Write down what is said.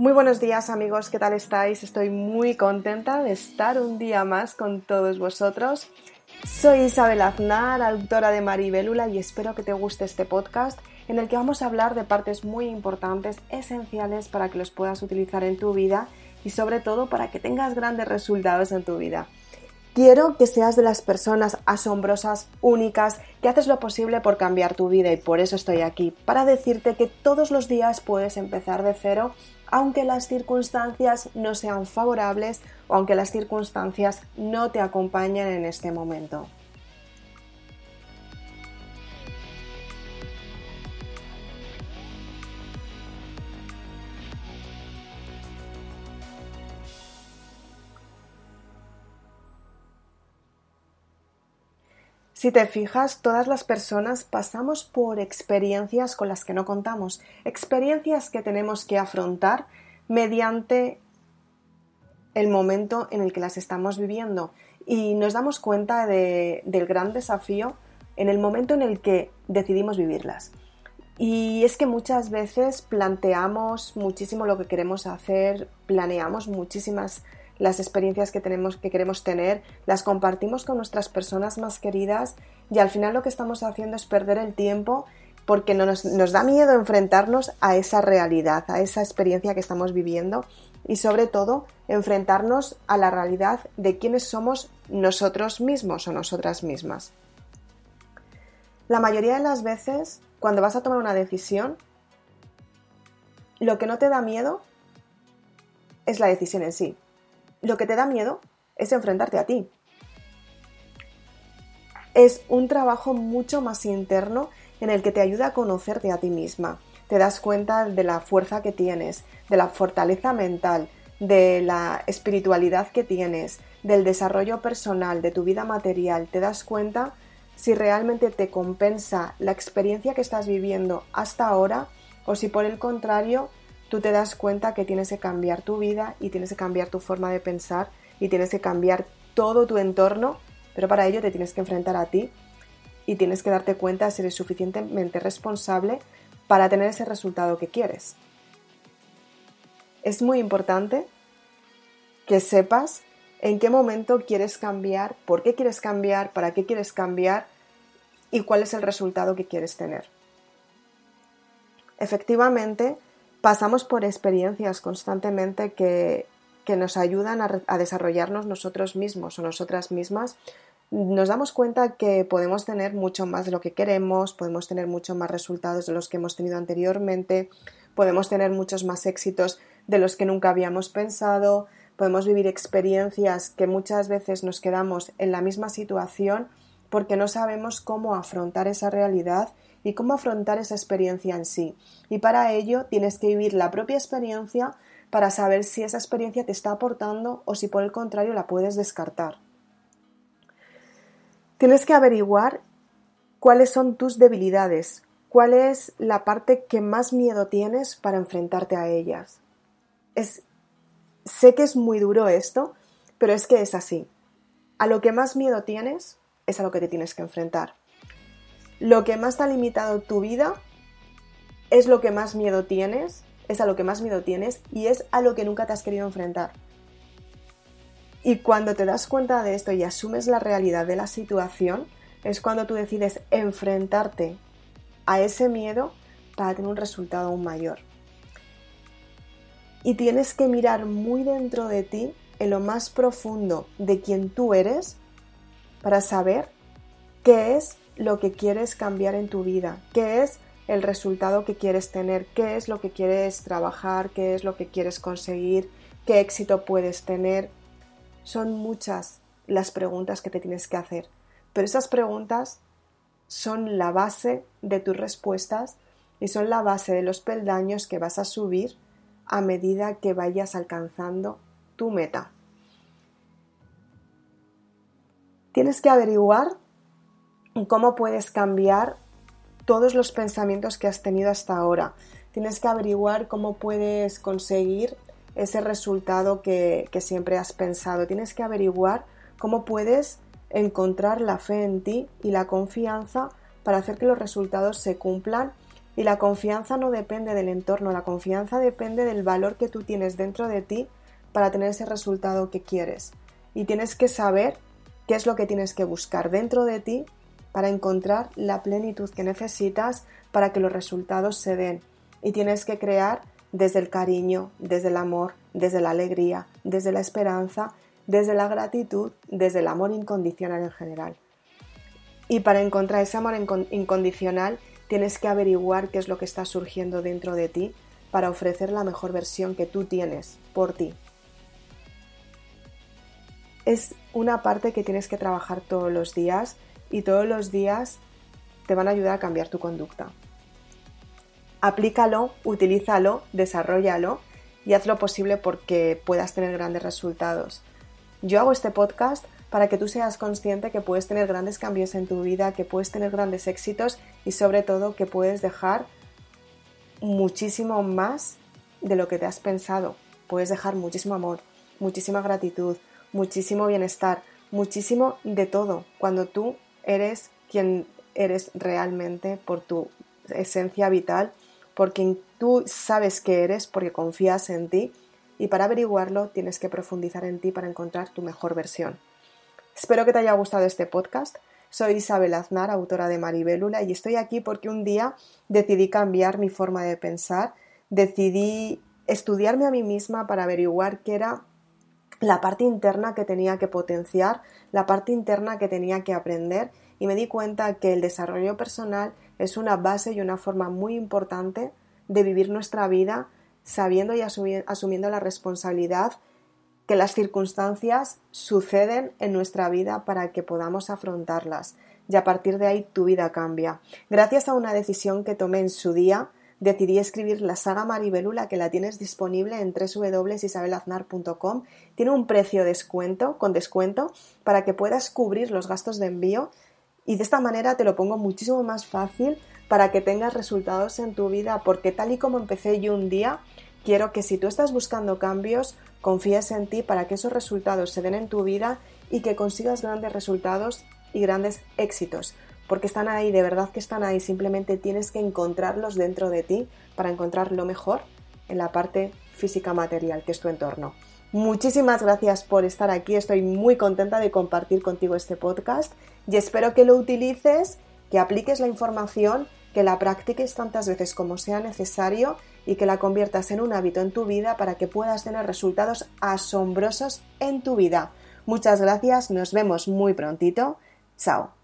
Muy buenos días amigos, ¿qué tal estáis? Estoy muy contenta de estar un día más con todos vosotros. Soy Isabel Aznar, autora de Maribelula y espero que te guste este podcast en el que vamos a hablar de partes muy importantes, esenciales para que los puedas utilizar en tu vida y sobre todo para que tengas grandes resultados en tu vida. Quiero que seas de las personas asombrosas, únicas, que haces lo posible por cambiar tu vida y por eso estoy aquí, para decirte que todos los días puedes empezar de cero aunque las circunstancias no sean favorables o aunque las circunstancias no te acompañen en este momento. Si te fijas, todas las personas pasamos por experiencias con las que no contamos, experiencias que tenemos que afrontar mediante el momento en el que las estamos viviendo y nos damos cuenta del gran desafío en el momento en el que decidimos vivirlas. Y es que muchas veces planteamos muchísimo lo que queremos hacer, planeamos muchísimas las experiencias que tenemos que queremos tener, las compartimos con nuestras personas más queridas y al final lo que estamos haciendo es perder el tiempo porque nos, nos da miedo enfrentarnos a esa realidad, a esa experiencia que estamos viviendo y sobre todo enfrentarnos a la realidad de quiénes somos nosotros mismos o nosotras mismas. La mayoría de las veces, cuando vas a tomar una decisión, lo que no te da miedo es la decisión en sí. Lo que te da miedo es enfrentarte a ti. Es un trabajo mucho más interno en el que te ayuda a conocerte a ti misma. Te das cuenta de la fuerza que tienes, de la fortaleza mental, de la espiritualidad que tienes, del desarrollo personal, de tu vida material. Te das cuenta si realmente te compensa la experiencia que estás viviendo hasta ahora o si por el contrario tú te das cuenta que tienes que cambiar tu vida y tienes que cambiar tu forma de pensar y tienes que cambiar todo tu entorno, pero para ello te tienes que enfrentar a ti y tienes que darte cuenta de si eres suficientemente responsable para tener ese resultado que quieres. Es muy importante que sepas en qué momento quieres cambiar, por qué quieres cambiar, para qué quieres cambiar y cuál es el resultado que quieres tener. Efectivamente, pasamos por experiencias constantemente que, nos ayudan a, desarrollarnos nosotros mismos o nosotras mismas, nos damos cuenta que podemos tener mucho más de lo que queremos, podemos tener mucho más resultados de los que hemos tenido anteriormente, podemos tener muchos más éxitos de los que nunca habíamos pensado, podemos vivir experiencias que muchas veces nos quedamos en la misma situación porque no sabemos cómo afrontar esa realidad y cómo afrontar esa experiencia en sí. Y para ello tienes que vivir la propia experiencia para saber si esa experiencia te está aportando o si por el contrario la puedes descartar. Tienes que averiguar cuáles son tus debilidades, cuál es la parte que más miedo tienes para enfrentarte a ellas. Es, sé que es muy duro esto, pero es que es así. A lo que más miedo tienes es a lo que te tienes que enfrentar. Lo que más te ha limitado tu vida es lo que más miedo tienes, es a lo que más miedo tienes y es a lo que nunca te has querido enfrentar. Y cuando te das cuenta de esto y asumes la realidad de la situación, es cuando tú decides enfrentarte a ese miedo para tener un resultado aún mayor. Y tienes que mirar muy dentro de ti, en lo más profundo de quien tú eres, para saber qué es lo que quieres cambiar en tu vida, qué es el resultado que quieres tener, qué es lo que quieres trabajar, qué es lo que quieres conseguir, qué éxito puedes tener. Son muchas las preguntas que te tienes que hacer, pero esas preguntas son la base de tus respuestas y son la base de los peldaños que vas a subir a medida que vayas alcanzando tu meta. Tienes que averiguar cómo puedes cambiar todos los pensamientos que has tenido hasta ahora. Tienes que averiguar cómo puedes conseguir ese resultado que, siempre has pensado. Tienes que averiguar cómo puedes encontrar la fe en ti y la confianza para hacer que los resultados se cumplan Y la confianza no depende del entorno, la confianza depende del valor que tú tienes dentro de ti para tener ese resultado que quieres. Y tienes que saber qué es lo que tienes que buscar dentro de ti para encontrar la plenitud que necesitas para que los resultados se den. Y tienes que crear desde el cariño, desde el amor, desde la alegría, desde la esperanza, desde la gratitud, desde el amor incondicional en general. Y para encontrar ese amor incondicional tienes que averiguar qué es lo que está surgiendo dentro de ti para ofrecer la mejor versión que tú tienes por ti. Es una parte que tienes que trabajar todos los días y todos los días te van a ayudar a cambiar tu conducta. Aplícalo, utilízalo, desarrollalo y haz lo posible porque puedas tener grandes resultados. Yo hago este podcast para que tú seas consciente que puedes tener grandes cambios en tu vida, que puedes tener grandes éxitos y sobre todo que puedes dejar muchísimo más de lo que te has pensado. Puedes dejar muchísimo amor, muchísima gratitud, muchísimo bienestar, muchísimo de todo cuando tú eres quien eres realmente por tu esencia vital, por quien tú sabes que eres, porque confías en ti y para averiguarlo tienes que profundizar en ti para encontrar tu mejor versión. Espero que te haya gustado este podcast. Soy Isabel Aznar, autora de Maribélula, y estoy aquí porque un día decidí cambiar mi forma de pensar, decidí estudiarme a mí misma para averiguar qué era la parte interna que tenía que potenciar, la parte interna que tenía que aprender y me di cuenta que el desarrollo personal es una base y una forma muy importante de vivir nuestra vida sabiendo y asumiendo la responsabilidad que las circunstancias suceden en nuestra vida para que podamos afrontarlas y a partir de ahí tu vida cambia. Gracias a una decisión que tomé en su día, decidí escribir la saga Maribelula que la tienes disponible en www.isabelaznar.com. Tiene un precio descuento, con descuento, para que puedas cubrir los gastos de envío y de esta manera te lo pongo muchísimo más fácil para que tengas resultados en tu vida, porque tal y como empecé yo un día, quiero que si tú estás buscando cambios, confíes en ti para que esos resultados se den en tu vida y que consigas grandes resultados y grandes éxitos porque están ahí, de verdad que están ahí, simplemente tienes que encontrarlos dentro de ti para encontrar lo mejor en la parte física material que es tu entorno. Muchísimas gracias por estar aquí, estoy muy contenta de compartir contigo este podcast y espero que lo utilices, que apliques la información, que la practiques tantas veces como sea necesario y que la conviertas en un hábito en tu vida para que puedas tener resultados asombrosos en tu vida. Muchas gracias, nos vemos muy prontito. Chao.